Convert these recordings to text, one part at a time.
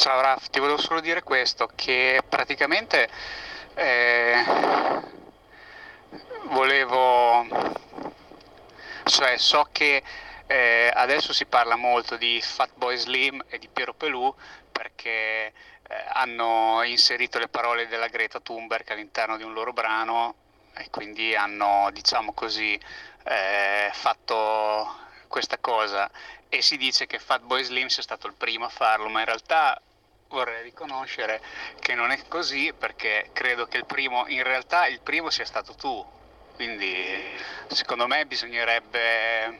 Ciao Raf, ti volevo solo dire questo, che praticamente eh, volevo, cioè so che eh, adesso si parla molto di Fatboy Slim e di Piero Pelù perché eh, hanno inserito le parole della Greta Thunberg all'interno di un loro brano e quindi hanno, diciamo così, eh, fatto questa cosa. E si dice che Fatboy Slim sia stato il primo a farlo, ma in realtà vorrei riconoscere che non è così perché credo che il primo, in realtà il primo sia stato tu, quindi secondo me bisognerebbe,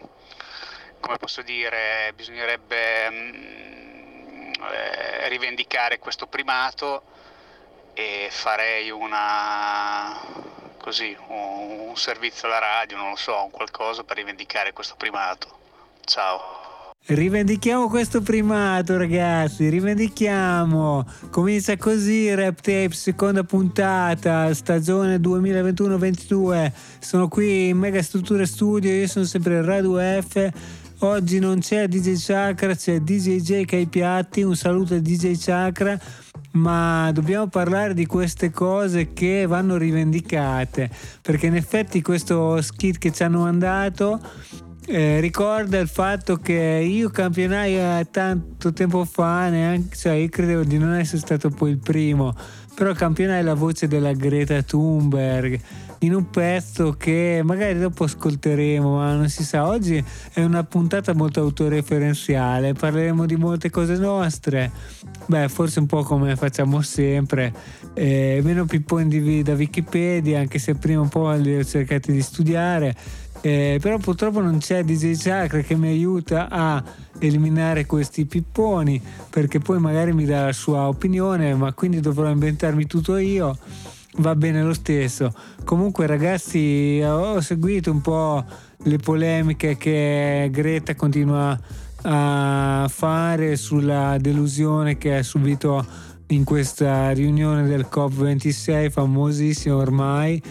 come posso dire, bisognerebbe mh, mm, eh, rivendicare questo primato e farei una, così, un, un servizio alla radio, non lo so, un qualcosa per rivendicare questo primato. Ciao. Rivendichiamo questo primato, ragazzi. Rivendichiamo. Comincia così Rap Tape, seconda puntata, stagione 2021-22. Sono qui in Mega Strutture Studio. Io sono sempre Radu F. Oggi non c'è DJ Chakra, c'è DJ JK ai piatti. Un saluto a DJ Chakra. Ma dobbiamo parlare di queste cose che vanno rivendicate. Perché in effetti questo skit che ci hanno mandato eh, ricorda il fatto che io campionai tanto tempo fa, neanche, cioè io credevo di non essere stato poi il primo, però campionai la voce della Greta Thunberg in un pezzo che magari dopo ascolteremo, ma non si sa. Oggi è una puntata molto autoreferenziale, parleremo di molte cose nostre, beh, forse un po' come facciamo sempre, eh, meno pipponi da Wikipedia, anche se prima un po' li ho cercati di studiare eh, però purtroppo non c'è DJ Chakra che mi aiuta a eliminare questi pipponi perché poi magari mi dà la sua opinione ma quindi dovrò inventarmi tutto io. Va bene lo stesso. Comunque ragazzi ho seguito un po' le polemiche che Greta continua a fare sulla delusione che ha subito in questa riunione del COP26 famosissima ormai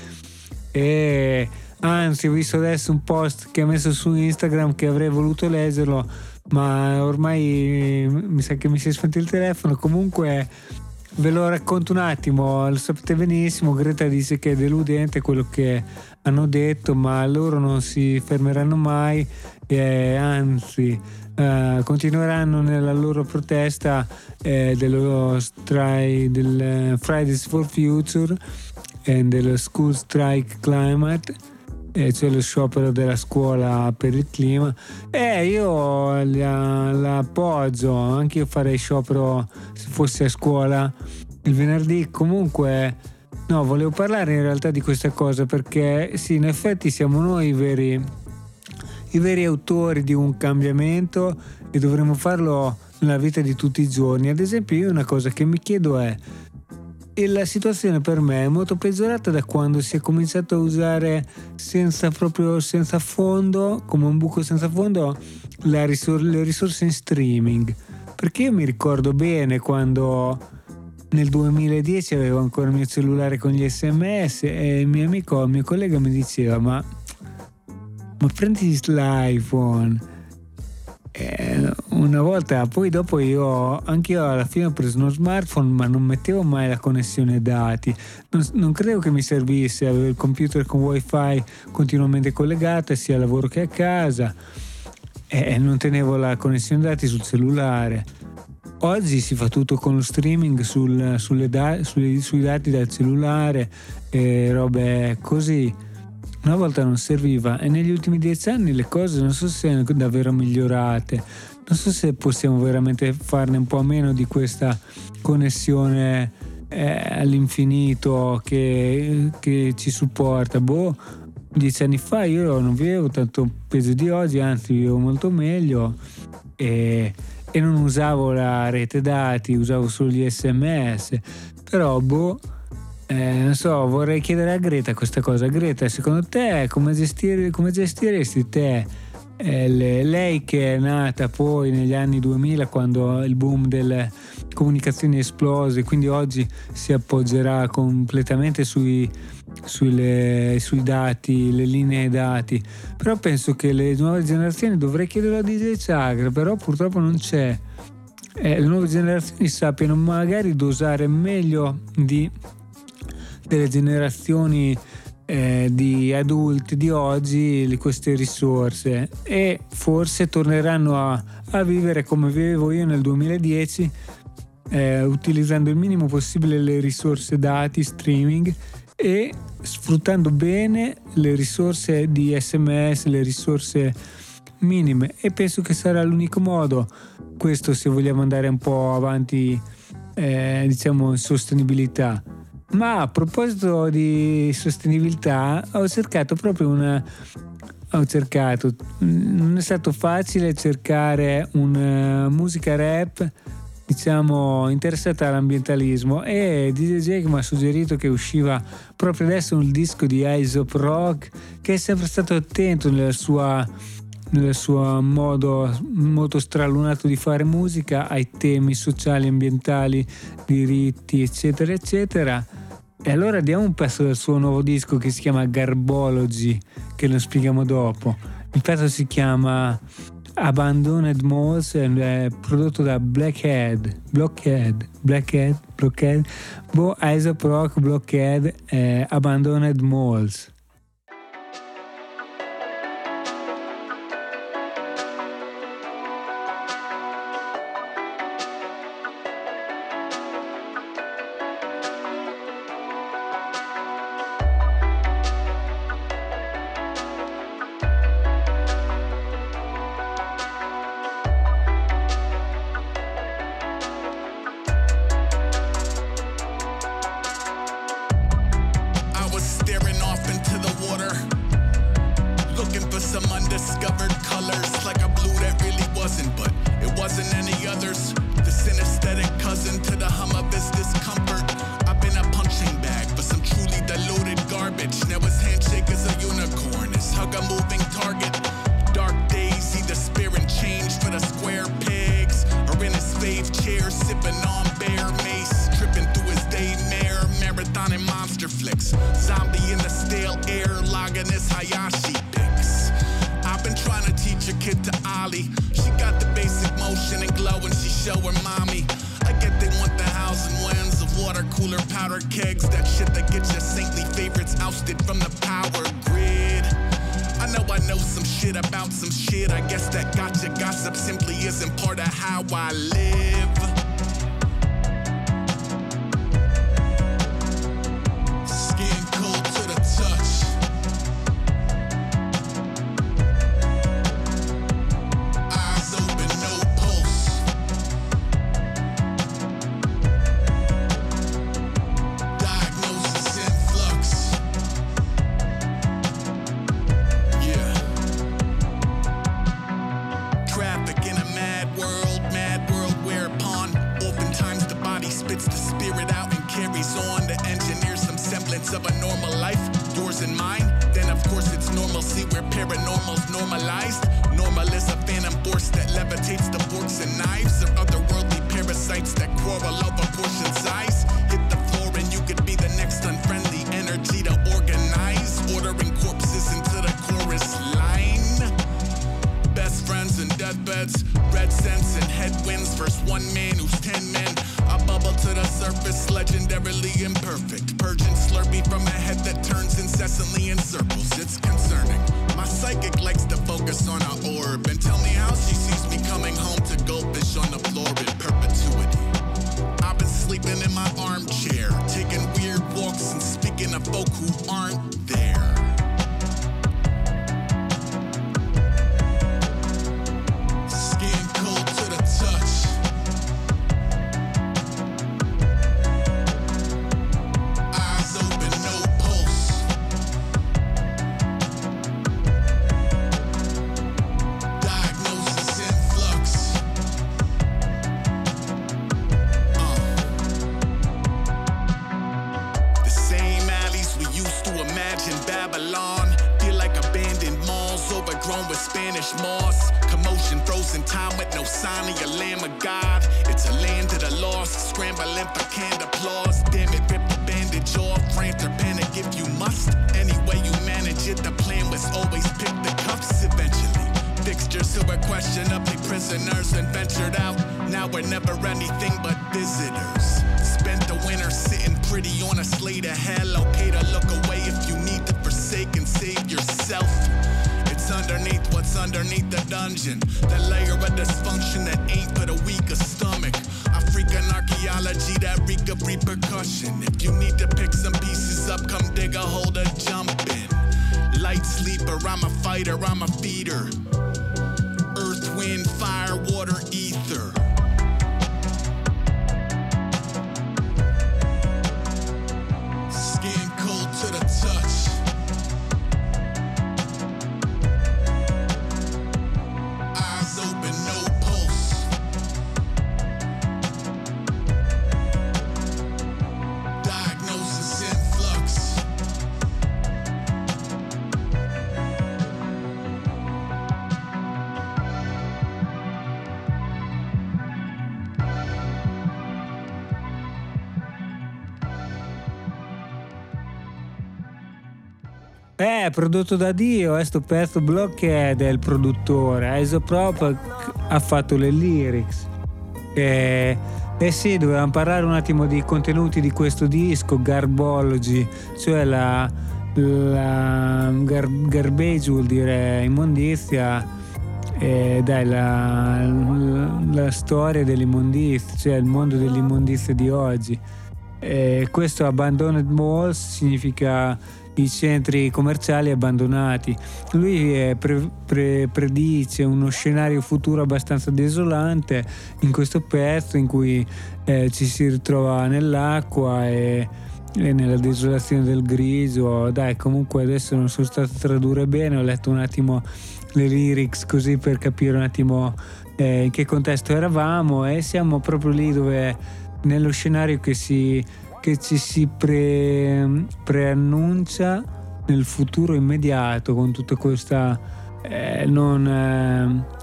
e Anzi, ho visto adesso un post che ha messo su Instagram che avrei voluto leggerlo, ma ormai mi sa che mi si è spento il telefono. Comunque ve lo racconto un attimo, lo sapete benissimo, Greta dice che è deludente quello che hanno detto, ma loro non si fermeranno mai, e anzi eh, continueranno nella loro protesta eh, dello strike, del Fridays for Future e dello School Strike Climate e c'è lo sciopero della scuola per il clima e io l'appoggio, anche io farei sciopero se fossi a scuola il venerdì. Comunque, no, volevo parlare in realtà di questa cosa perché sì, in effetti siamo noi i veri, i veri autori di un cambiamento e dovremmo farlo nella vita di tutti i giorni. Ad esempio, io una cosa che mi chiedo è la situazione per me è molto peggiorata da quando si è cominciato a usare senza proprio senza fondo, come un buco senza fondo, risor- le risorse in streaming. Perché io mi ricordo bene quando nel 2010 avevo ancora il mio cellulare con gli sms e il mio amico, il mio collega mi diceva ma, ma prendi l'iPhone eh, una volta, poi dopo io, anche io alla fine ho preso uno smartphone ma non mettevo mai la connessione dati, non, non credo che mi servisse, avevo il computer con wifi continuamente collegato sia al lavoro che a casa. E non tenevo la connessione dati sul cellulare. Oggi si fa tutto con lo streaming sul, da, sui, sui dati del cellulare e robe così. Una volta non serviva e negli ultimi dieci anni le cose non so se sono davvero migliorate, non so se possiamo veramente farne un po' meno di questa connessione eh, all'infinito che, che, ci supporta. Boh, dieci anni fa io non vivevo tanto peso di oggi, anzi vivevo molto meglio e, e non usavo la rete dati, usavo solo gli sms, però boh eh, non so, vorrei chiedere a Greta questa cosa. Greta, secondo te come, gestire, come gestiresti te? Eh, le, lei che è nata poi negli anni 2000 quando il boom delle comunicazioni esplose, quindi oggi si appoggerà completamente sui, sulle, sui dati, le linee dati. Però penso che le nuove generazioni dovrei chiedere a DJ Chakra, però purtroppo non c'è. eh, le nuove generazioni sappiano magari dosare meglio di, delle generazioni eh, di adulti di oggi queste risorse. E forse torneranno a, a vivere come vivevo io nel 2010 eh, utilizzando il minimo possibile le risorse dati streaming e sfruttando bene le risorse di sms le risorse minime. E penso che sarà l'unico modo questo se vogliamo andare un po' avanti eh, diciamo in sostenibilità ma a proposito di sostenibilità, ho cercato proprio una. Ho cercato, non è stato facile cercare una musica rap diciamo interessata all'ambientalismo e DJ Jake mi ha suggerito che usciva proprio adesso un disco di Aesop Rock che è sempre stato attento nella sua nel suo modo molto stralunato di fare musica ai temi sociali, ambientali, diritti, eccetera, eccetera. E allora diamo un pezzo del suo nuovo disco che si chiama Garbology, che lo spieghiamo dopo. Il pezzo si chiama Abandoned Malls è prodotto da Blackhead, Blockhead, Blackhead, Blockhead, Bo Rock, Blockhead, eh, Abandoned Malls. ousted from the power grid. I know I know some shit about some shit. I guess that gotcha gossip simply isn't part of how I live. there. Prodotto da Dio, è sto pezzo Blockhead è il produttore, Isopropag ha fatto le lyrics. Eh, eh sì, dovevamo parlare un attimo dei contenuti di questo disco, Garbology, cioè la, la gar, garbage vuol dire immondizia, eh, dai, la, la, la storia dell'immondizia, cioè il mondo dell'immondizia di oggi. Eh, questo Abandoned Malls significa i centri commerciali abbandonati. Lui pre- pre- predice uno scenario futuro abbastanza desolante in questo pezzo in cui eh, ci si ritrova nell'acqua e, e, nella desolazione del grigio. Dai, comunque adesso non sono stato a tradurre bene, ho letto un attimo le lyrics così per capire un attimo eh, in che contesto eravamo e siamo proprio lì dove nello scenario che si che ci si pre, preannuncia nel futuro immediato con tutta questa eh, non eh,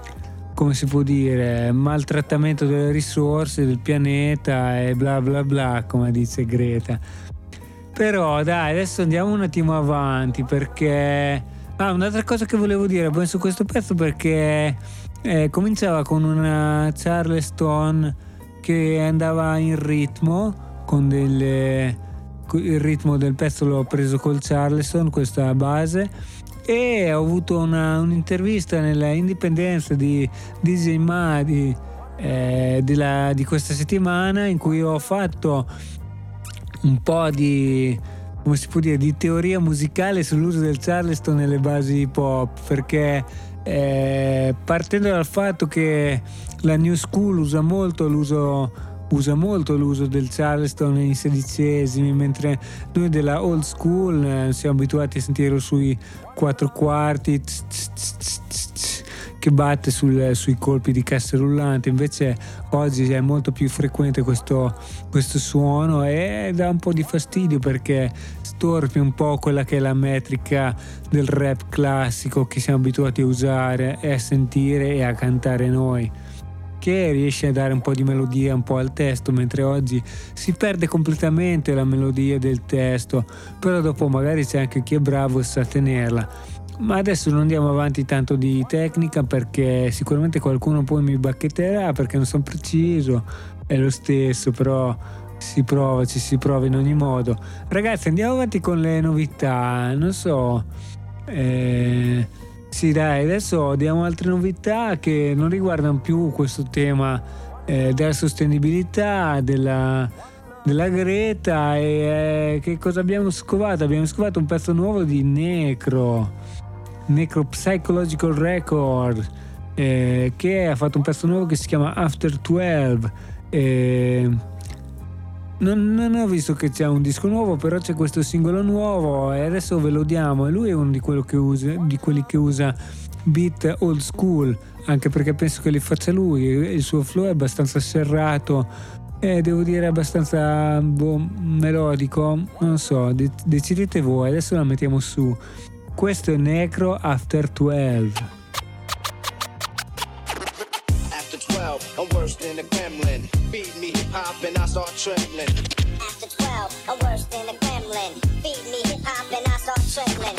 come si può dire maltrattamento delle risorse del pianeta e bla bla bla come dice Greta. Però dai adesso andiamo un attimo avanti perché ah un'altra cosa che volevo dire su questo pezzo perché eh, cominciava con una Charleston che andava in ritmo con delle, il ritmo del pezzo l'ho preso col Charleston, questa base e ho avuto una, un'intervista nella Indipendenza di DJ Madi eh, di, la, di questa settimana in cui ho fatto un po' di come si può dire di teoria musicale sull'uso del Charleston nelle basi hip hop perché eh, partendo dal fatto che la New School usa molto l'uso usa molto l'uso del Charleston nei sedicesimi, mentre noi della old school eh, siamo abituati a sentirlo sui quattro quarti tz, tz, tz, che batte sul, sui colpi di cassa rullante, invece oggi è molto più frequente questo, questo suono e dà un po' di fastidio perché storpia un po' quella che è la metrica del rap classico che siamo abituati a usare e a sentire e a cantare noi che riesce a dare un po' di melodia un po' al testo, mentre oggi si perde completamente la melodia del testo, però dopo magari c'è anche chi è bravo e sa tenerla. Ma adesso non andiamo avanti tanto di tecnica perché sicuramente qualcuno poi mi bacchetterà perché non sono preciso, è lo stesso, però si prova, ci si prova in ogni modo. Ragazzi, andiamo avanti con le novità, non so. Eh, sì, dai, adesso diamo altre novità che non riguardano più questo tema eh, della sostenibilità, della, della Greta e eh, che cosa abbiamo scovato? Abbiamo scovato un pezzo nuovo di Necro, Necro Psychological Record, eh, che ha fatto un pezzo nuovo che si chiama After 12. Non, non, ho visto che c'è un disco nuovo, però c'è questo singolo nuovo e adesso ve lo diamo. E lui è uno di, che usa, di quelli che usa beat old school, anche perché penso che li faccia lui. Il suo flow è abbastanza serrato e devo dire abbastanza boh, melodico. Non so, de- decidete voi. Adesso la mettiamo su. Questo è Necro After 12. After 12, start trembling. After 12, I'm worse than a gremlin. Feed me hip hop and I start trembling.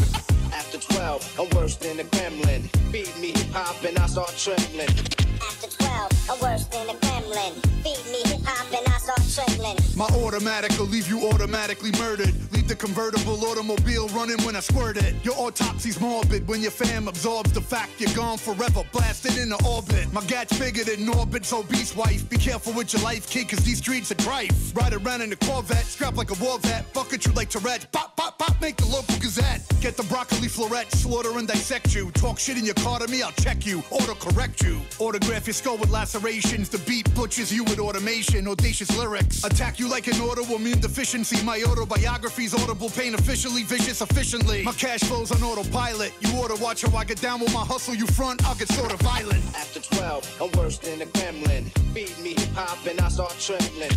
After 12, I'm worse than a gremlin. Feed me hip hop and I start trembling. After 12, I'm worse than a gremlin. Feed me hip hop and I start trembling. My automatic will leave you automatically murdered. Leave the convertible automobile running when I squirt it. Your autopsy's morbid when your fam absorbs the fact you're gone forever, blasted into orbit. My gat's bigger than Orbit's obese wife. Be careful with your life, kid, cause these streets are rife. Ride around in a Corvette, strapped like a war vet. Fuck at you like Tourette's. Pop, pop, pop, make the local gazette. Get the broccoli florette, slaughter and dissect you. Talk shit in your car to me, I'll check you. Auto correct you. Autograph your skull with lacerations. The beat butchers you with automation. Audacious lyrics. Attack you like an autoimmune deficiency. My autobiography's audible pain officially vicious efficiently. My cash flow's on autopilot. You oughta watch how I get down with my hustle. You front, I'll get sorta violent. After 12, I'm worse than a gremlin. Feed me hip hop and I start trembling.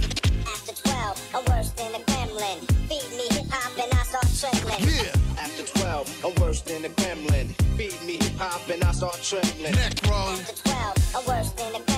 After 12, I'm worse than a gremlin. Feed me hip hop and I start trembling. Yeah, After 12, I'm worse than a gremlin. Feed me hip hop and I start trembling. necro. After 12, I'm worse than a gremlin.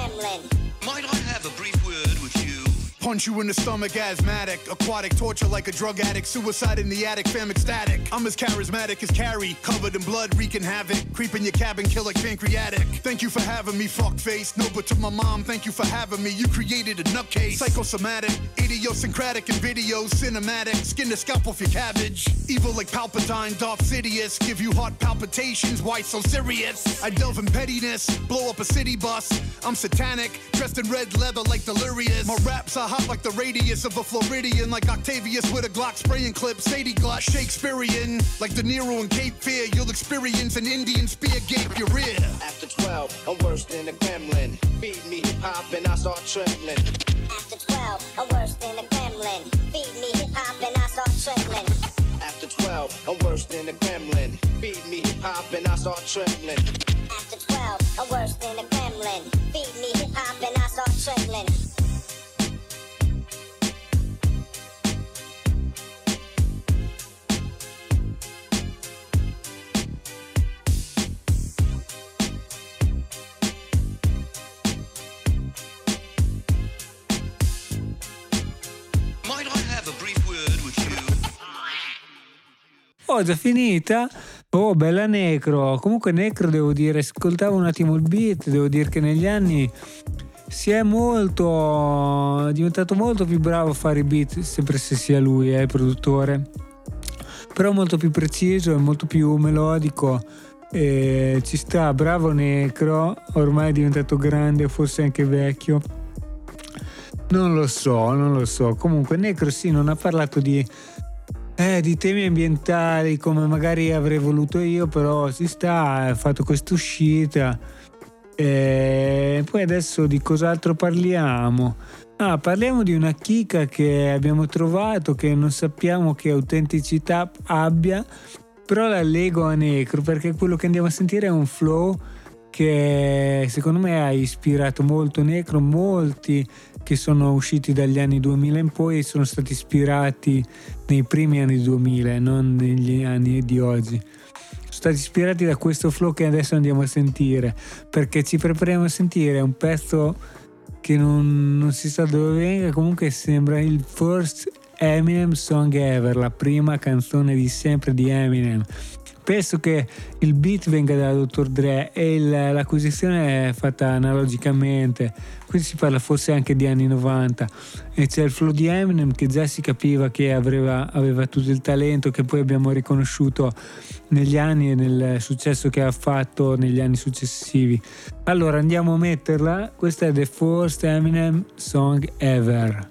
Punch you in the stomach, asthmatic. Aquatic torture like a drug addict. Suicide in the attic, fam ecstatic. I'm as charismatic as Carrie. Covered in blood, wreaking havoc. Creeping your cabin, kill like pancreatic. Thank you for having me, fuckface. No, but to my mom, thank you for having me. You created a nutcase. Psychosomatic, idiosyncratic in videos, cinematic. Skin the scalp off your cabbage. Evil like Palpatine, Darth Sidious. Give you heart palpitations, why so serious? I delve in pettiness, blow up a city bus. I'm satanic, dressed in red leather like delirious. My raps are hot like the radius of a Floridian, like Octavius with a Glock spraying clip. Sadie Glut, Shakespearean, like De Niro in Cape Fear. You'll experience an Indian spear gape your rear. After 12, I'm worse than a gremlin. Feed me hip hop and I start trembling. After 12, I'm worse than a gremlin. Feed me hip hop and I start trembling. After 12, I'm worse than a gremlin. Feed me hip hop and I start trembling. After 12, I'm worse than a gremlin. Feed me hip hop and I start trembling. Già finita? Oh, bella Necro. Comunque Necro devo dire, ascoltavo un attimo il beat, devo dire che negli anni si è molto è diventato molto più bravo a fare i beat, sempre se sia lui, è il produttore. Però molto più preciso e molto più melodico. E ci sta, bravo Necro, ormai è diventato grande, forse anche vecchio. Non lo so, non lo so. Comunque Necro sì, non ha parlato di eh, di temi ambientali come magari avrei voluto io, però si sta, ha fatto questa uscita. E poi adesso di cos'altro parliamo? Ah, parliamo di una chicca che abbiamo trovato che non sappiamo che autenticità abbia, però la lego a Necro perché quello che andiamo a sentire è un flow che secondo me ha ispirato molto Necro, molti che sono usciti dagli anni 2000 in poi sono stati ispirati nei primi anni 2000, non negli anni di oggi. Sono stati ispirati da questo flow che adesso andiamo a sentire, perché ci prepariamo a sentire un pezzo che non, non si sa dove venga, comunque sembra il first Eminem song ever, la prima canzone di sempre di Eminem. Penso che il beat venga da Dr. Dre e il- l'acquisizione è fatta analogicamente, quindi si parla forse anche di anni 90 e c'è il flow di Eminem che già si capiva che aveva, aveva tutto il talento che poi abbiamo riconosciuto negli anni e nel successo che ha fatto negli anni successivi. Allora andiamo a metterla, questa è The First Eminem Song Ever.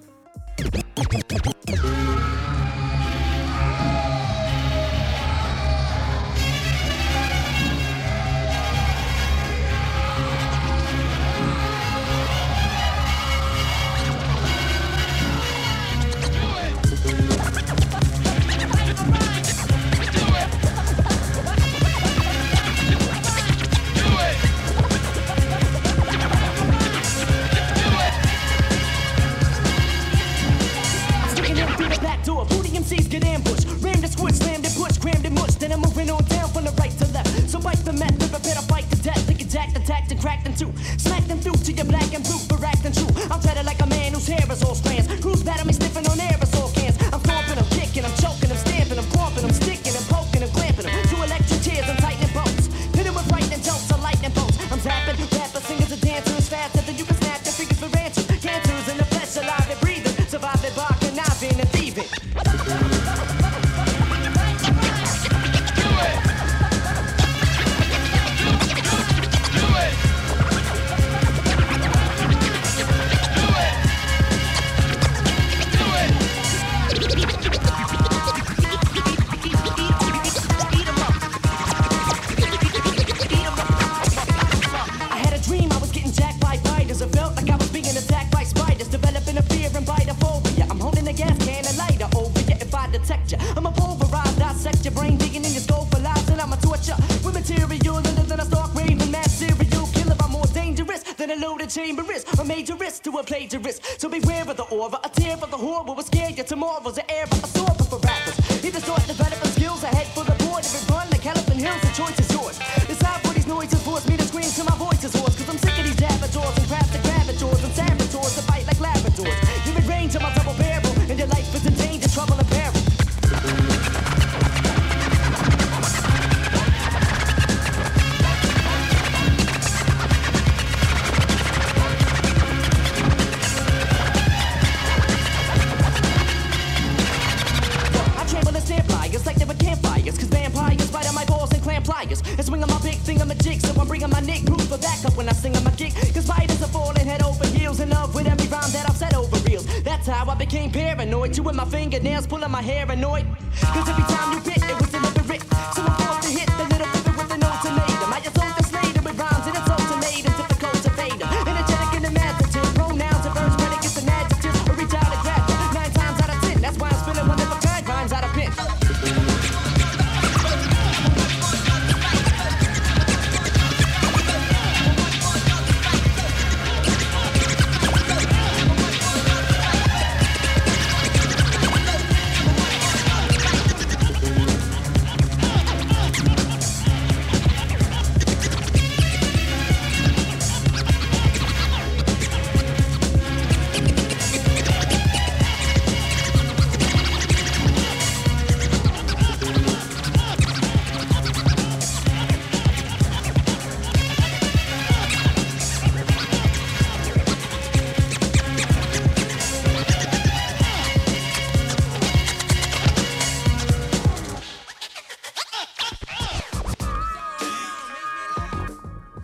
Bite the mat, prepare to fight the death. Think attack, attacked and cracked in two. Smack them through to your black and blue for acting true. I'm treaded like a man whose hair is all strands. Who's battle me sniffing on aerosol paranoid. Chewing my fingernails, pulling my hair annoyed. Cause every time you bit, it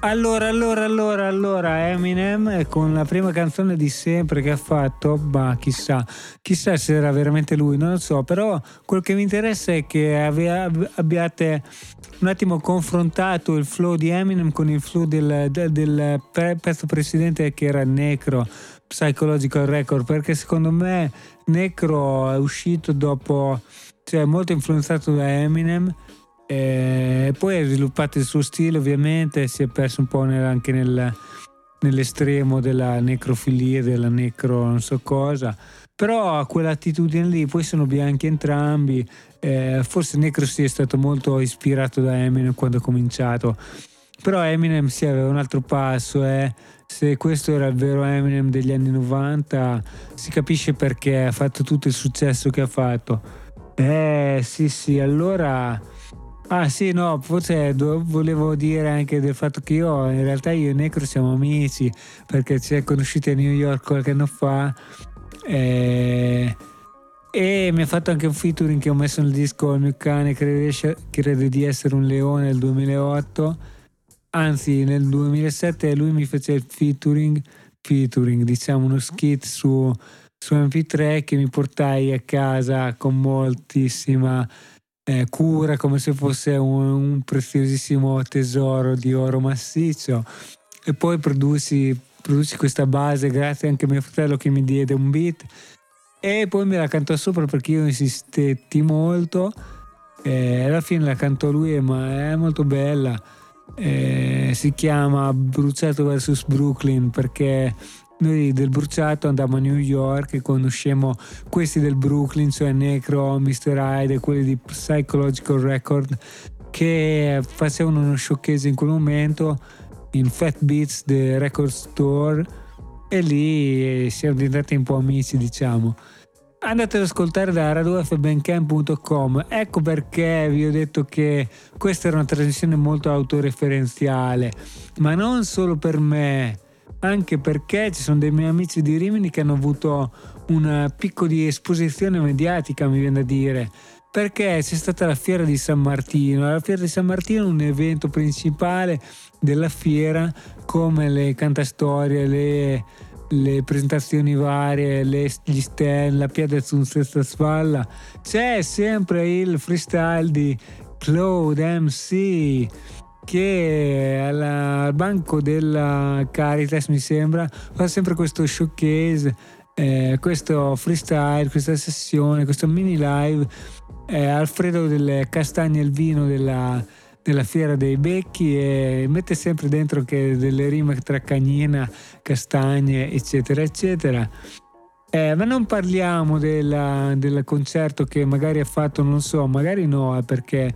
Allora, allora, allora, allora, Eminem con la prima canzone di sempre che ha fatto, ma chissà, chissà se era veramente lui, non lo so, però quel che mi interessa è che avea- abbiate un attimo confrontato il flow di Eminem con il flow del, del- del pe- pezzo precedente che era Necro, Psychological Record, perché secondo me Necro è uscito dopo, cioè molto influenzato da Eminem. E poi ha sviluppato il suo stile, ovviamente, si è perso un po' anche nel- nell'estremo della necrofilia, della necro non so cosa. Però ha quell'attitudine lì, poi sono bianchi entrambi. eh, forse Necro si è stato molto ispirato da Eminem quando ha cominciato. Però Eminem si aveva un altro passo, eh. se questo era il vero Eminem degli anni 90 si capisce perché ha fatto tutto il successo che ha fatto. Eh sì sì, allora... Ah sì, no, forse do- volevo dire anche del fatto che io, in realtà io e Necro siamo amici, perché ci siamo conosciuti a New York qualche anno fa eh, e mi ha fatto anche un featuring che ho messo nel disco Il mio cane crede, crede di essere un leone nel 2008, anzi nel 2007 lui mi fece il featuring, featuring diciamo uno skit su, su MP3 che mi portai a casa con moltissima eh, cura come se fosse un, un preziosissimo tesoro di oro massiccio. E poi produsi, produsi questa base grazie anche a mio fratello che mi diede un beat. E poi me la cantò sopra perché io insistetti molto. E alla fine la cantò lui ma è molto bella. Eh, si chiama Bruciato vs Brooklyn perché noi del Bruciato andammo a New York e conoscemmo questi del Brooklyn, cioè Necro, Mr. Hyde e quelli di Psychological Record che facevano uno showcase in quel momento in Fat Beats The Record Store e lì eh, siamo diventati un po' amici diciamo andate ad ascoltare da radufbandcamp.com ecco perché vi ho detto che questa era una trasmissione molto autoreferenziale ma non solo per me anche perché ci sono dei miei amici di Rimini che hanno avuto un picco di esposizione mediatica mi viene da dire. Perché c'è stata la fiera di San Martino. La fiera di San Martino è un evento principale della fiera come le cantastorie le le presentazioni varie, le, gli stand, la un sesta spalla, c'è sempre il freestyle di Claude MC che al banco della Caritas mi sembra fa sempre questo showcase, eh, questo freestyle, questa sessione, questo mini live. Eh, Alfredo delle Castagne e il Vino della, della Fiera dei Becchi e mette sempre dentro che delle rime tra cagnina, castagne, eccetera, eccetera. Eh, ma non parliamo del concerto che magari ha fatto, non so, magari no, eh, perché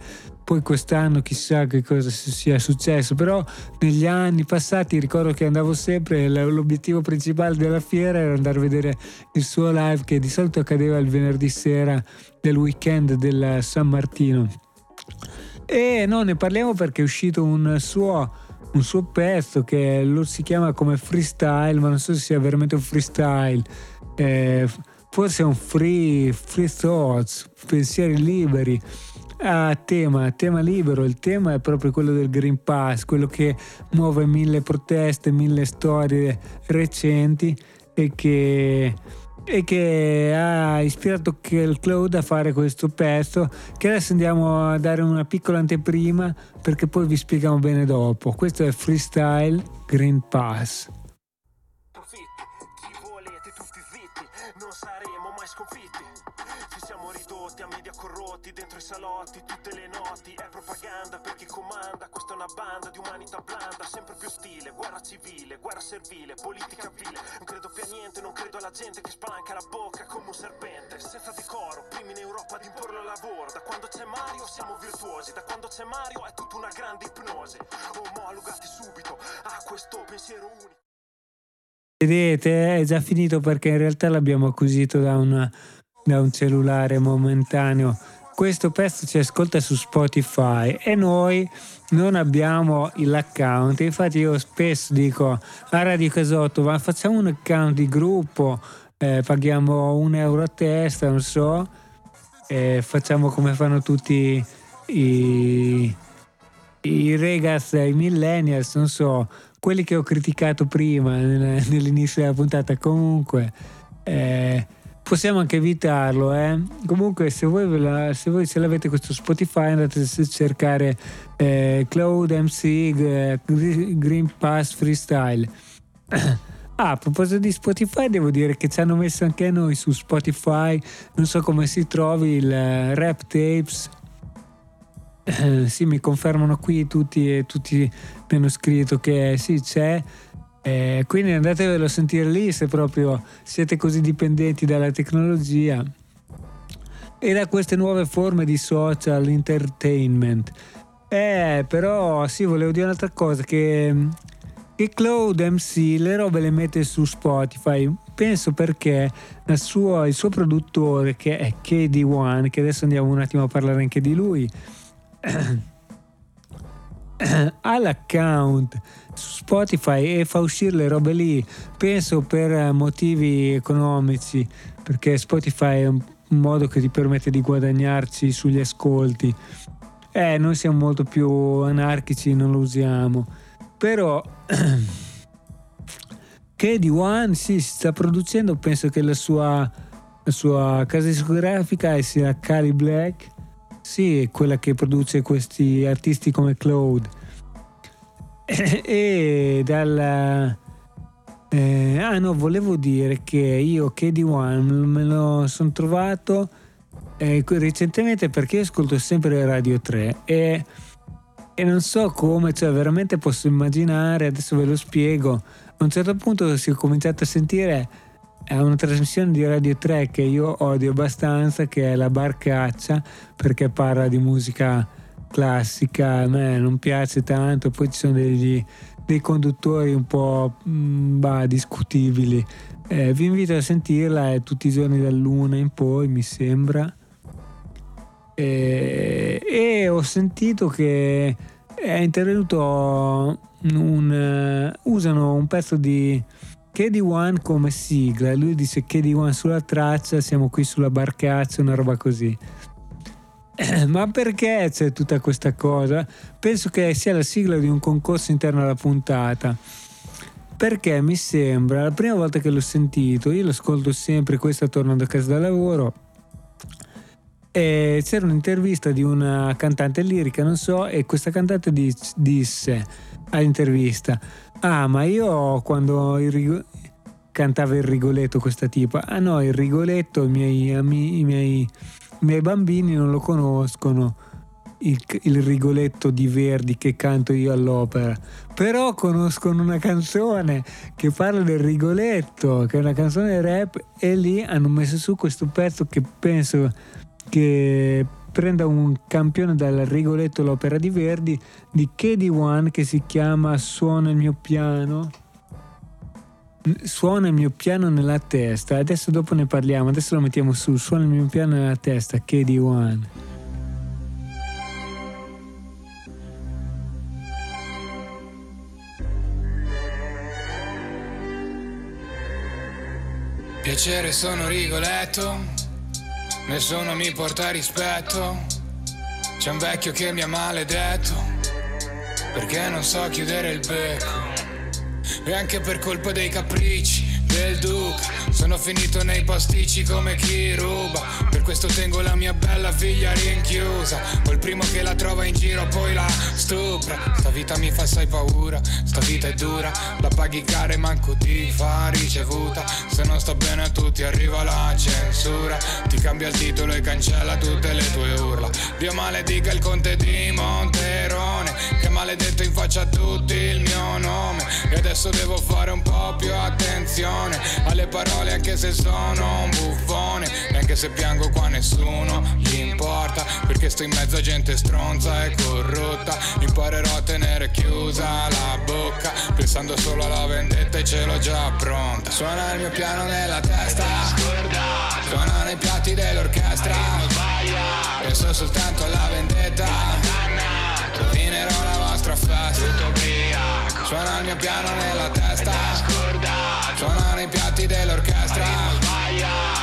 poi quest'anno chissà che cosa si- sia successo, però negli anni passati ricordo che andavo sempre, l'obiettivo principale della fiera era andare a vedere il suo live che di solito accadeva il venerdì sera del weekend del San Martino. E no, ne parliamo perché è uscito un suo, un suo pezzo che lo si chiama come freestyle, ma non so se sia veramente un freestyle. Eh, forse è un free, free thoughts, pensieri liberi. A tema, tema libero, il tema è proprio quello del Green Pass, quello che muove mille proteste, mille storie recenti e che, e che ha ispirato il Cloud a fare questo pezzo che adesso andiamo a dare una piccola anteprima perché poi vi spieghiamo bene dopo. Questo è Freestyle Green Pass. Salotti tutte le noti È propaganda per chi comanda. Questa è una banda di umanità blanda Sempre più stile, guerra civile, guerra servile Politica vile. Non credo più a niente, non credo alla gente Che spalanca la bocca come un serpente. Senza decoro, primi in Europa ad imporlo al lavoro. Da quando c'è Mario siamo virtuosi Da quando c'è Mario è tutta una grande ipnosi. Omologati subito a questo pensiero unico. Vedete, è già finito perché in realtà l'abbiamo acquisito da, una- da un cellulare momentaneo. Questo pezzo ci ascolta su Spotify e noi non abbiamo l'account. Infatti io spesso dico a Radio Casotto, ma facciamo un account di gruppo, eh, paghiamo un euro a testa, non so, e facciamo come fanno tutti i, i ragazzi, i millennials, non so, quelli che ho criticato prima nel- nell'inizio della puntata. Comunque, eh, possiamo anche evitarlo. Eh? Comunque, se voi, la- se voi ce l'avete questo Spotify, andate a cercare eh, Cloud MC Gre- Green Pass Freestyle. Ah, a proposito di Spotify, devo dire che ci hanno messo anche noi su Spotify. Non so come si trovi il eh, Rap Tapes. Sì, mi confermano qui tutti e tutti mi hanno scritto che sì, c'è. Eh, quindi andatevelo a sentire lì se proprio siete così dipendenti dalla tecnologia e da queste nuove forme di social entertainment. Eh, però sì, volevo dire un'altra cosa che, che Cloud MC le robe le mette su Spotify. Penso perché sua- il suo produttore che è KD1, che adesso andiamo un attimo a parlare anche di lui, ha l'account Spotify e fa uscire le robe lì, penso per eh, motivi economici, perché Spotify è un modo che ti permette di guadagnarci sugli ascolti. Eh, noi siamo molto più anarchici, non lo usiamo. Però che di One sì, si sta producendo, penso che la sua, la sua casa discografica sia Cali Black, sì, quella che produce questi artisti come Claude. E dal eh, ah no, volevo dire che io KD1 me lo sono trovato eh, recentemente perché io ascolto sempre Radio 3 e, e non so come, cioè veramente posso immaginare, adesso ve lo spiego, a un certo punto si è cominciato a sentire è una trasmissione di Radio 3 che io odio abbastanza, che è La Barcaccia, perché parla di musica classica, a me non piace tanto, poi ci sono degli, dei conduttori un po' mh, bah, discutibili. Eh, vi invito a sentirla, è tutti i giorni dall'una in poi, mi sembra. E, e ho sentito che è intervenuto un... eh, usano un pezzo di KD1 come sigla lui dice KD1 sulla traccia, siamo qui sulla barcaccia, una roba così. Ma perché c'è tutta questa cosa? Penso che sia la sigla di un concorso interno alla puntata. Perché mi sembra, la prima volta che l'ho sentito, io lo ascolto sempre, questa tornando a casa da lavoro, e c'era un'intervista di una cantante lirica, non so, e questa cantante dis- disse all'intervista, ah ma io quando il cantava il rigoletto questa tipa, ah no, il rigoletto i miei, i miei, i miei bambini non lo conoscono, il, il Rigoletto di Verdi che canto io all'opera, però conoscono una canzone che parla del Rigoletto, che è una canzone rap e lì hanno messo su questo pezzo che penso che prenda un campione dal Rigoletto l'opera di Verdi di KD1 che si chiama Suona il mio piano suona il mio piano nella testa adesso dopo ne parliamo adesso lo mettiamo su suona il mio piano nella testa KD1 Piacere sono Rigoletto, nessuno mi porta rispetto. C'è un vecchio che mi ha maledetto, perché non so chiudere il becco. E anche per colpa dei capricci del duca. Sono finito nei pasticci come chi ruba. Per questo tengo la mia bella figlia rinchiusa. Ho il primo che la trova in giro poi la stupra. Sta vita mi fa assai paura, sta vita è dura. La paghi cara e manco ti fa ricevuta. Se non sta bene a tutti arriva la censura. Ti cambia il titolo e cancella tutte le tue urla. Dio maledica il conte di Monterone Che maledetto in faccia a tutti il mio nome. E adesso devo fare un po' più attenzione Alle parole anche se sono un buffone. E anche se piango qua nessuno gli importa Perché sto in mezzo a gente stronza e corrotta. Imparerò a tenere chiusa la bocca Pensando solo alla vendetta e ce l'ho già pronta. Suona il mio piano nella testa Suonano i piatti dell'orchestra. Penso soltanto alla vendetta Vostra festa Suona il mio piano nella testa. Suonano i piatti dell'orchestra.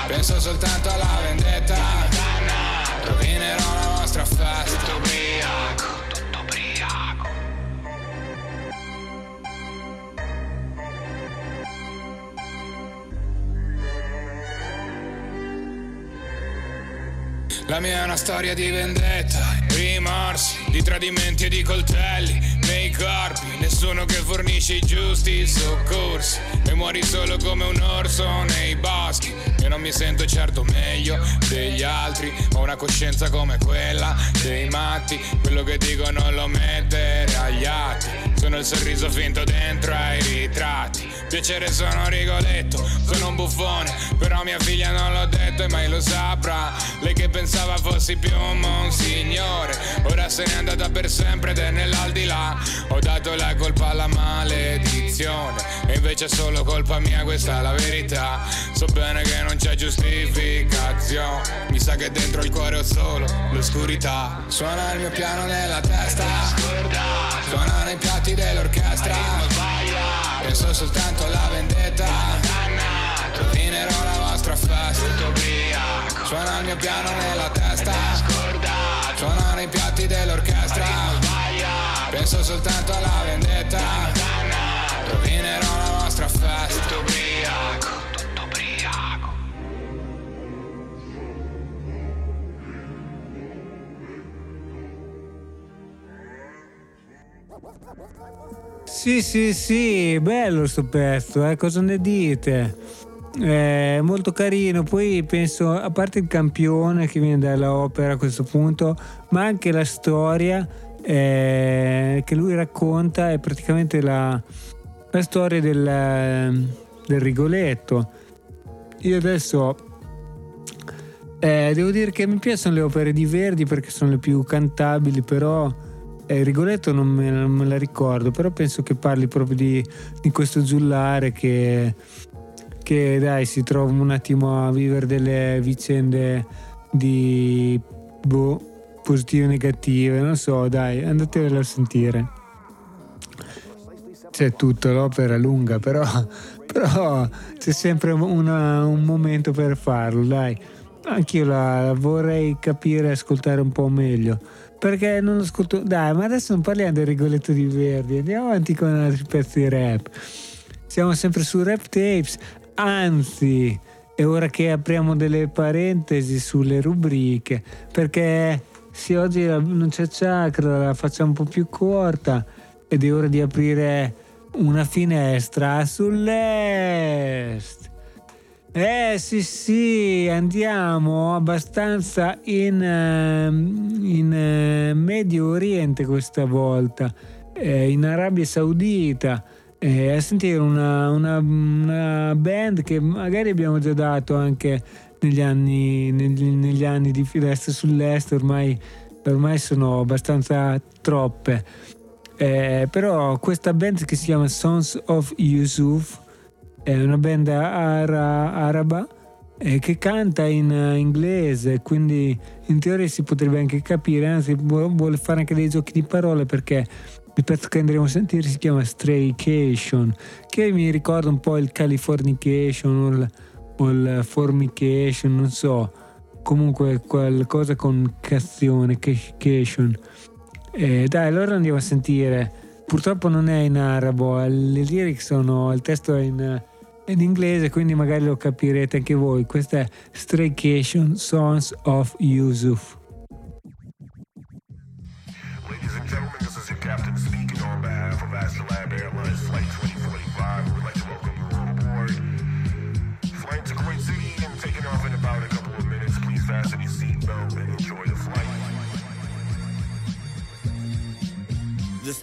Penso soltanto alla vendetta. Rovinerò la vostra festa. Tutto La mia è una storia di vendetta, rimorsi, di tradimenti e di coltelli nei corpi, nessuno che fornisce i giusti soccorsi e muori solo come un orso nei boschi. Io non mi sento certo meglio degli altri, ho una coscienza come quella dei matti, quello che dico non lo mettere agli atti. Sono il sorriso finto dentro ai ritratti. Piacere sono Rigoletto, sono un buffone, però mia figlia non l'ho detto e mai lo saprà. Lei che pensava fossi più un monsignore, ora se n'è andata per sempre ed è nell'aldilà. Ho dato la colpa alla maledizione, e invece è solo colpa mia, questa è la verità. So bene che non c'è giustificazione, mi sa che dentro il cuore ho solo l'oscurità. Suona il mio piano nella testa, suonano i piatti dell'orchestra. Penso soltanto alla vendetta. Rovinerò la vostra festa. Suona il mio piano nella testa. Suonano i piatti dell'orchestra. Penso soltanto alla vendetta. Rovinerò la vostra festa Sì, sì, sì, bello sto pezzo, eh? cosa ne dite? È molto carino, poi penso, a parte il campione che viene dall'opera a questo punto, ma anche la storia eh, che lui racconta è praticamente la, la storia del, del Rigoletto. Io adesso eh, devo dire che mi piacciono le opere di Verdi perché sono le più cantabili, però eh, Rigoletto non me, non me, la ricordo, però penso che parli proprio di, di questo giullare che, che, dai, si trova un attimo a vivere delle vicende di boh, positive e negative, non so, dai, andatevelo a sentire. C'è tutto, l'opera è lunga, però, però c'è sempre una, un momento per farlo, dai. Anch'io la vorrei capire e ascoltare un po' meglio perché non ascolto. Dai, ma adesso non parliamo del Rigoletto di Verdi, andiamo avanti con altri pezzi di rap. Siamo sempre su Rap Tapes, anzi, è ora che apriamo delle parentesi sulle rubriche, perché sì, oggi non c'è chakra, la facciamo un po' più corta ed è ora di aprire una finestra sull'est. Eh sì sì, andiamo abbastanza in, ehm, in eh, Medio Oriente questa volta, eh, in Arabia Saudita, eh, a sentire una, una- una band che magari abbiamo già dato anche negli anni, negli, negli anni di Finestra sull'Est, ormai, ormai sono abbastanza troppe. Eh, però questa band che si chiama Sons of Yusuf è una band ara- araba eh, che canta in eh, inglese, quindi in teoria si potrebbe anche capire, anzi vu- vuole fare anche dei giochi di parole perché il pezzo che andremo a sentire si chiama Straycation, che mi ricorda un po' il Californication o il, o il Formication, non so, comunque qualcosa con cazione, cation. Eh, dai, allora andiamo a sentire. Purtroppo non è in arabo, le lyrics sono, il testo è in, in inglese, quindi magari lo capirete anche voi. Questa è Straycation Sons of Yusuf.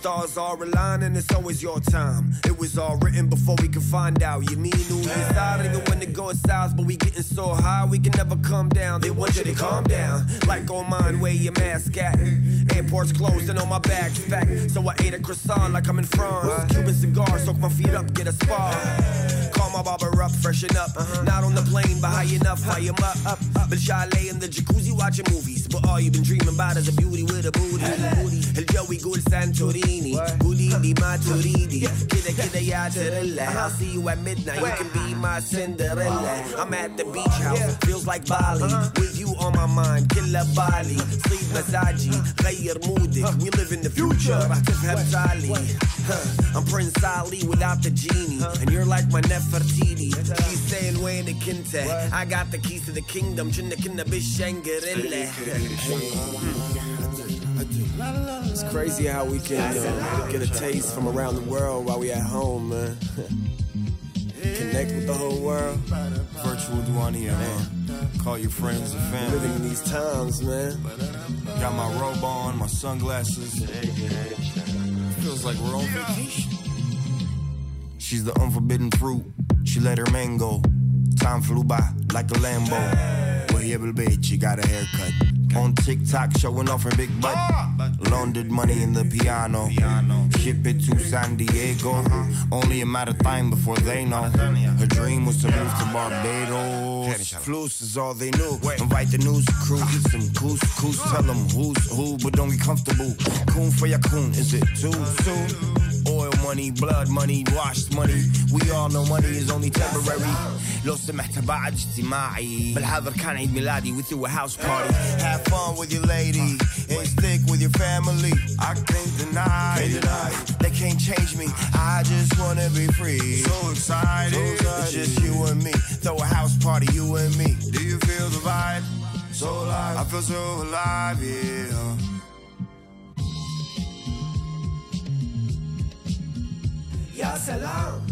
Stars are aligning, it's always your time. It was all written before we could find out. You mean who inside, even when it goes south, but we getting so high we can never come down. They want you to calm down, like on mine, where your mask at. Airport's closed and on my bag's packed, so I ate a croissant like I'm in France. Cuban cigar, soak my feet up, get a spa. Call my barber up, freshen up. Not on the plane, but high enough, high him up. Up. But chalet in the jacuzzi watching movies. But all you've been dreaming about is a beauty with a booty. El Joey Santorini. Gulini Maturini. Kida kida ya tirilla. I'll see you at midnight. You can be my Cinderella. I'm at the beach house. Feels like Bali. With you on my mind. Killer Bali. Sleep massage. غير مودك. We live in the future. هتفهم تالي. Huh. I'm Prince Ali without the genie. And you're like my Nefertiti. She's saying وين كنت I got the keys to the kingdom. جنة كنا بالشنجريلا. It's crazy how we can you know, get a taste from around the world while we at home, man. Connect with the whole world. Virtual Duania, man. Call your friends and family. Living in these times, man. Got my robe on, my sunglasses. Feels like we're on vacation. She's the unforbidden fruit. She let her mango. Time flew by like a Lambo. Well, here, bitch, you got a haircut. On TikTok, showing off her big butt. Laundered money in the piano. Ship it to San Diego. Only a matter of time before they know. Her dream was to move to Barbados. Flus is all they knew. Invite the news crew, eat some couscous. Tell them who's who, but don't get comfortable. Coon for your coon, is it too soon? Oil money, blood money, washed money. We all know money is only temporary. لو سمحت بعد اجتماعي بالحاضر كان عيد ميلادي we threw a house party have fun with your lady and stick with your family I can't deny, can't deny it. they can't change me I just wanna be free so excited, it's just you and me throw a house party you and me do you feel the vibe so alive I feel so alive yeah Ya salam.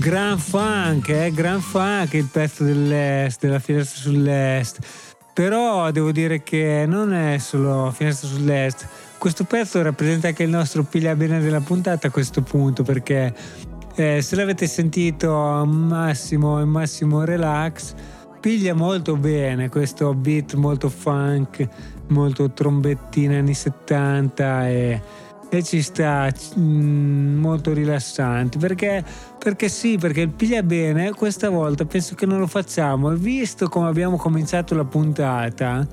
Gran funk, eh? Gran funk il pezzo dell'est, della finestra sull'est. Però devo dire che non è solo finestra sull'est. Questo pezzo rappresenta anche il nostro piglia bene della puntata a questo punto perché eh, se l'avete sentito massimo massimo relax piglia molto bene questo beat molto funk, molto trombettina anni 70 e e ci sta mm, molto rilassante. Perché, perché sì perché piglia bene questa volta penso che non lo facciamo. Visto come abbiamo cominciato la puntata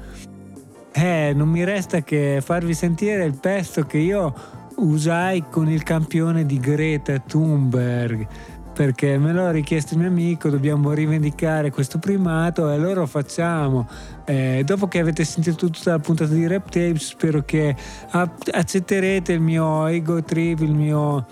eh, non mi resta che farvi sentire il pezzo che io usai con il campione di Greta Thunberg perché me l'ha richiesto il mio amico, dobbiamo rivendicare questo primato e allora lo facciamo. Eh, dopo che avete sentito tutta la puntata di Rap Tape, spero che accetterete il mio ego trip, il mio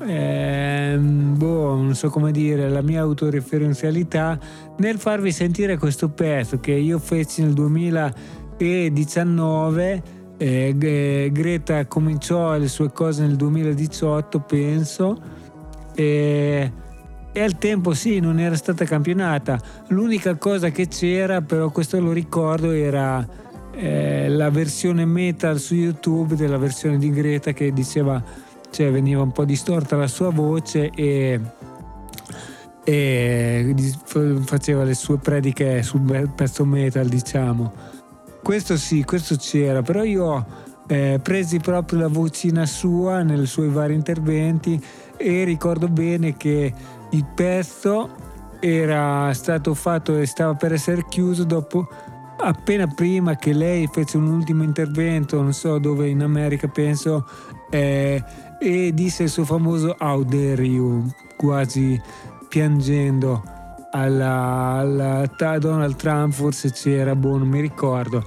eh, boh, non so come dire, la mia autoreferenzialità nel farvi sentire questo pezzo che io feci nel 2019. Eh, Greta cominciò le sue cose nel 2018, penso. E e al tempo sì, non era stata campionata. L'unica cosa che c'era, però questo lo ricordo, era eh, la versione metal su YouTube della versione di Greta che diceva, cioè veniva un po' distorta la sua voce e, e faceva le sue prediche sul pezzo metal, diciamo. Questo sì, questo c'era, però io ho eh, presi proprio la vocina sua nei suoi vari interventi e ricordo bene che il pezzo era stato fatto e stava per essere chiuso dopo appena prima che lei fece un ultimo intervento, non so dove in America penso, eh, e disse il suo famoso How dare you, quasi piangendo alla, alla Donald Trump, forse c'era, boh, non mi ricordo.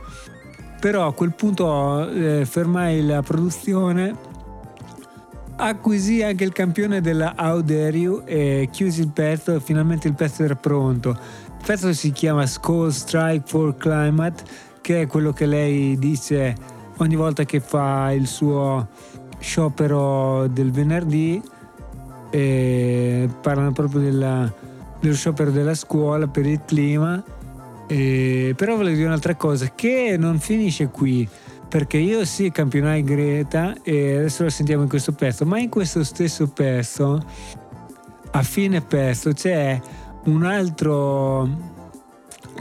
Però a quel punto eh, fermai la produzione acquisì anche il campione della How Dare You e chiusi il pezzo e finalmente il pezzo era pronto. Il pezzo si chiama Skull Strike for Climate, che è quello che lei dice ogni volta che fa il suo sciopero del venerdì. E parlano proprio della, dello sciopero della scuola per il clima. E, però volevo dire un'altra cosa, che non finisce qui perché io sì campionai Greta e adesso lo sentiamo in questo pezzo, ma in questo stesso pezzo, a fine pezzo, c'è un altro,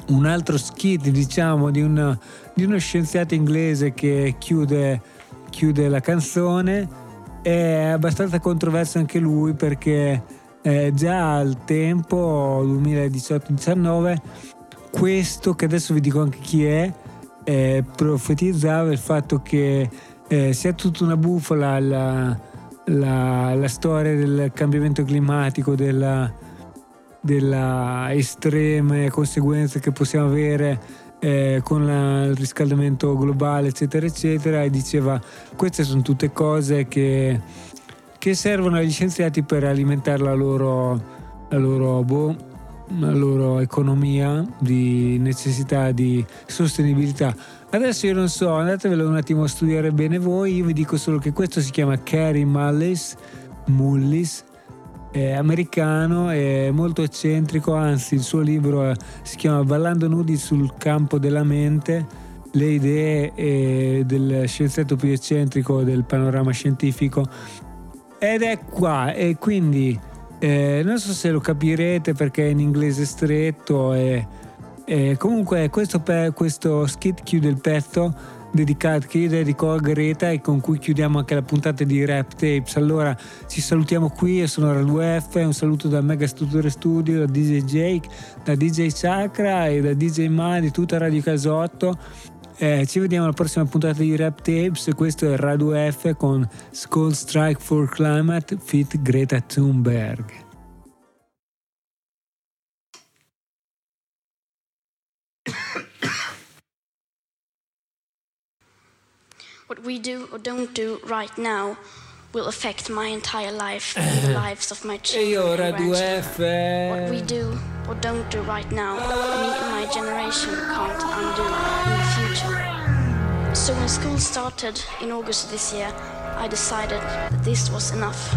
un altro skit, diciamo, di, una, di uno scienziato inglese che chiude, chiude la canzone. È abbastanza controverso anche lui perché eh, già al tempo 2018-19 questo che adesso vi dico anche chi è eh, profetizzava il fatto che eh, sia tutta una bufala la, la, la storia del cambiamento climatico, della, della estreme conseguenze che possiamo avere eh, con la, il riscaldamento globale, eccetera, eccetera, e diceva queste sono tutte cose che, che servono agli scienziati per alimentare la loro, la loro boh, la loro economia di necessità di sostenibilità. Adesso io non so, andatevelo un attimo a studiare bene voi, io vi dico solo che questo si chiama Carrie Mullis, Mullis è americano, è molto eccentrico, anzi il suo libro si chiama Ballando nudi sul campo della mente, le idee eh, del scienziato più eccentrico del panorama scientifico ed è qua e quindi eh, non so se lo capirete perché è in inglese stretto e, e comunque questo, questo skit chiude il pezzo dedicato, che io dedico a Greta e con cui chiudiamo anche la puntata di Rap Tapes. Allora ci salutiamo qui, io sono RadioF, un saluto da Mega Studio Studio, da DJ Jake, da DJ Chakra e da DJ Ma di tutta Radio Casotto. Eh, ci vediamo alla prossima puntata di Rap Tapes. Questo è Radio F con Skull Strike for Climate fit Greta Thunberg. What we do or don't do right now will affect my entire life and the lives of my children and grandchildren. What we do or don't do right now, me and my generation can't undo. So when school started in August this year, I decided that this was enough.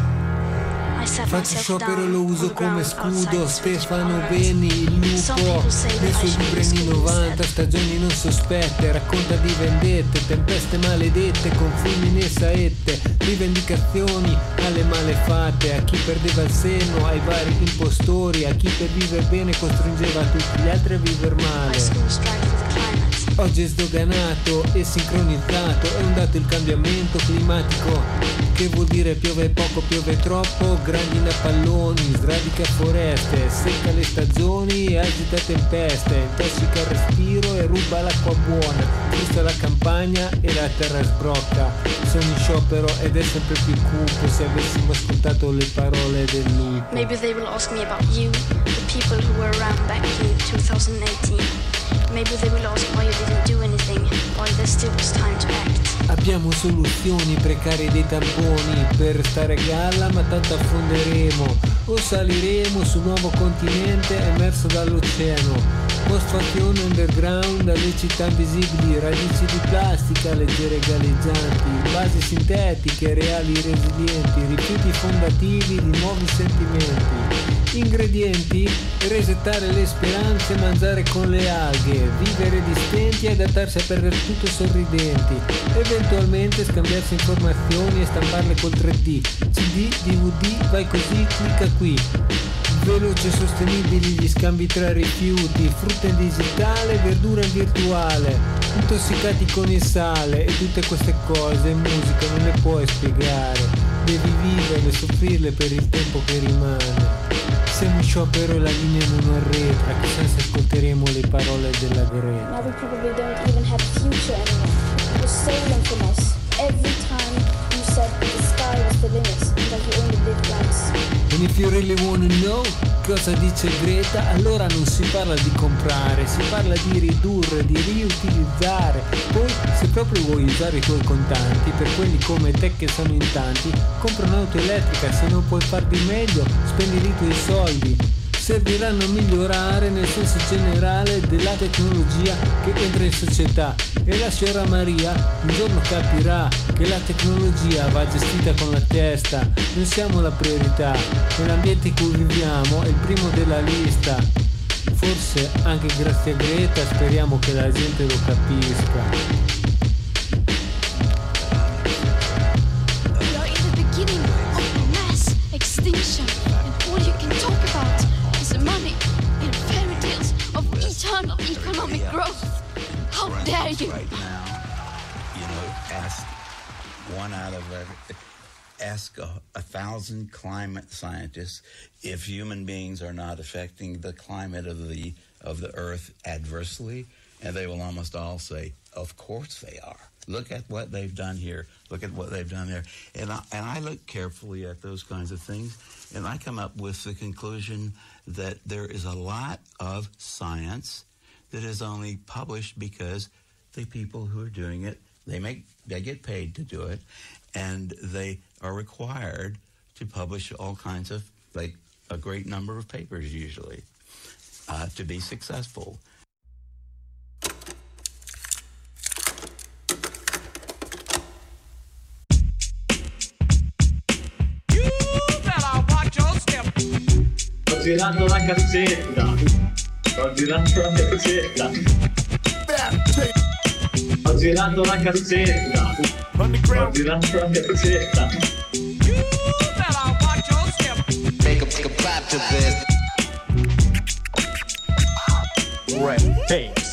Faccio sciopero lo uso come scudo. Stefano Beni, il lupo. Messo il libro anni 90 Stagioni non sospette. Racconta di vendette Tempeste maledette Con fulmini e saette. Rivendicazioni alle malefatte. A chi perdeva il seno Ai vari impostori. A chi per vivere bene Costringeva tutti. Gli altri a vivere male Oggi è sdoganato e sincronizzato, è un dato il cambiamento climatico, che vuol dire piove poco, piove troppo, grandina palloni, sradica foreste, secca le stagioni, agita tempeste, intossica il respiro e ruba l'acqua buona, giusta la campagna e la terra sbrocca. Sono in sciopero ed è sempre più cupo se avessimo ascoltato le parole del lupo. Maybe they will ask me about you, the people who were around back in 2018. Abbiamo soluzioni precarie dei tamponi per stare a galla ma tanto affonderemo o saliremo su un nuovo continente emerso dall'oceano. Post-fazione underground, dalle città invisibili, radici di plastica leggere galleggianti, basi sintetiche, reali resilienti, rifiuti fondativi di nuovi sentimenti. Ingredienti? Resettare le speranze, mangiare con le alghe, vivere di stenti e adattarsi a perdere tutto sorridenti, eventualmente scambiarsi informazioni e stamparle col 3D, CD, DVD, vai così, clicca qui. Veloci e sostenibili gli scambi tra rifiuti, frutta in digitale, verdura in virtuale, intossicati con il sale e tutte queste cose musica non le puoi spiegare, devi viverle, soffrirle per il tempo che rimane. Siamo sciopero e la linea non arretra, chissà se ascolteremo le parole della Greta. Now we probably don't even have future anymore. It stolen from us. Every time you said the sky was the limit that you only lived once. And if you really wanna know cosa dice Greta, allora non si parla di comprare, si parla di ridurre, di riutilizzare. Poi se proprio vuoi usare i tuoi contanti, per quelli come te che sono in tanti, compra un'auto elettrica, se non puoi far di meglio, spendi i tuoi soldi. Serviranno a migliorare nel senso generale della tecnologia che entra in società e la signora Maria un giorno capirà che la tecnologia va gestita con la testa, noi siamo la priorità, nell'ambiente in cui viviamo è il primo della lista. Forse anche grazie a Greta speriamo che la gente lo capisca. Dare you! Right now, you know, ask one out of every, ask a, a thousand climate scientists if human beings are not affecting the climate of the of the earth adversely, and they will almost all say, "Of course they are." Look at what they've done here. Look at what they've done there. And I, and I look carefully at those kinds of things, and I come up with the conclusion that there is a lot of science that is only published because the people who are doing it they make they get paid to do it, and they are required to publish all kinds of like a great number of papers usually uh, to be successful. Sto girando la cassetta. Sto girando la cassetta. Sto girando la cassetta. Sto girando la cassetta. Make a, make a clap to this. Red. Hey.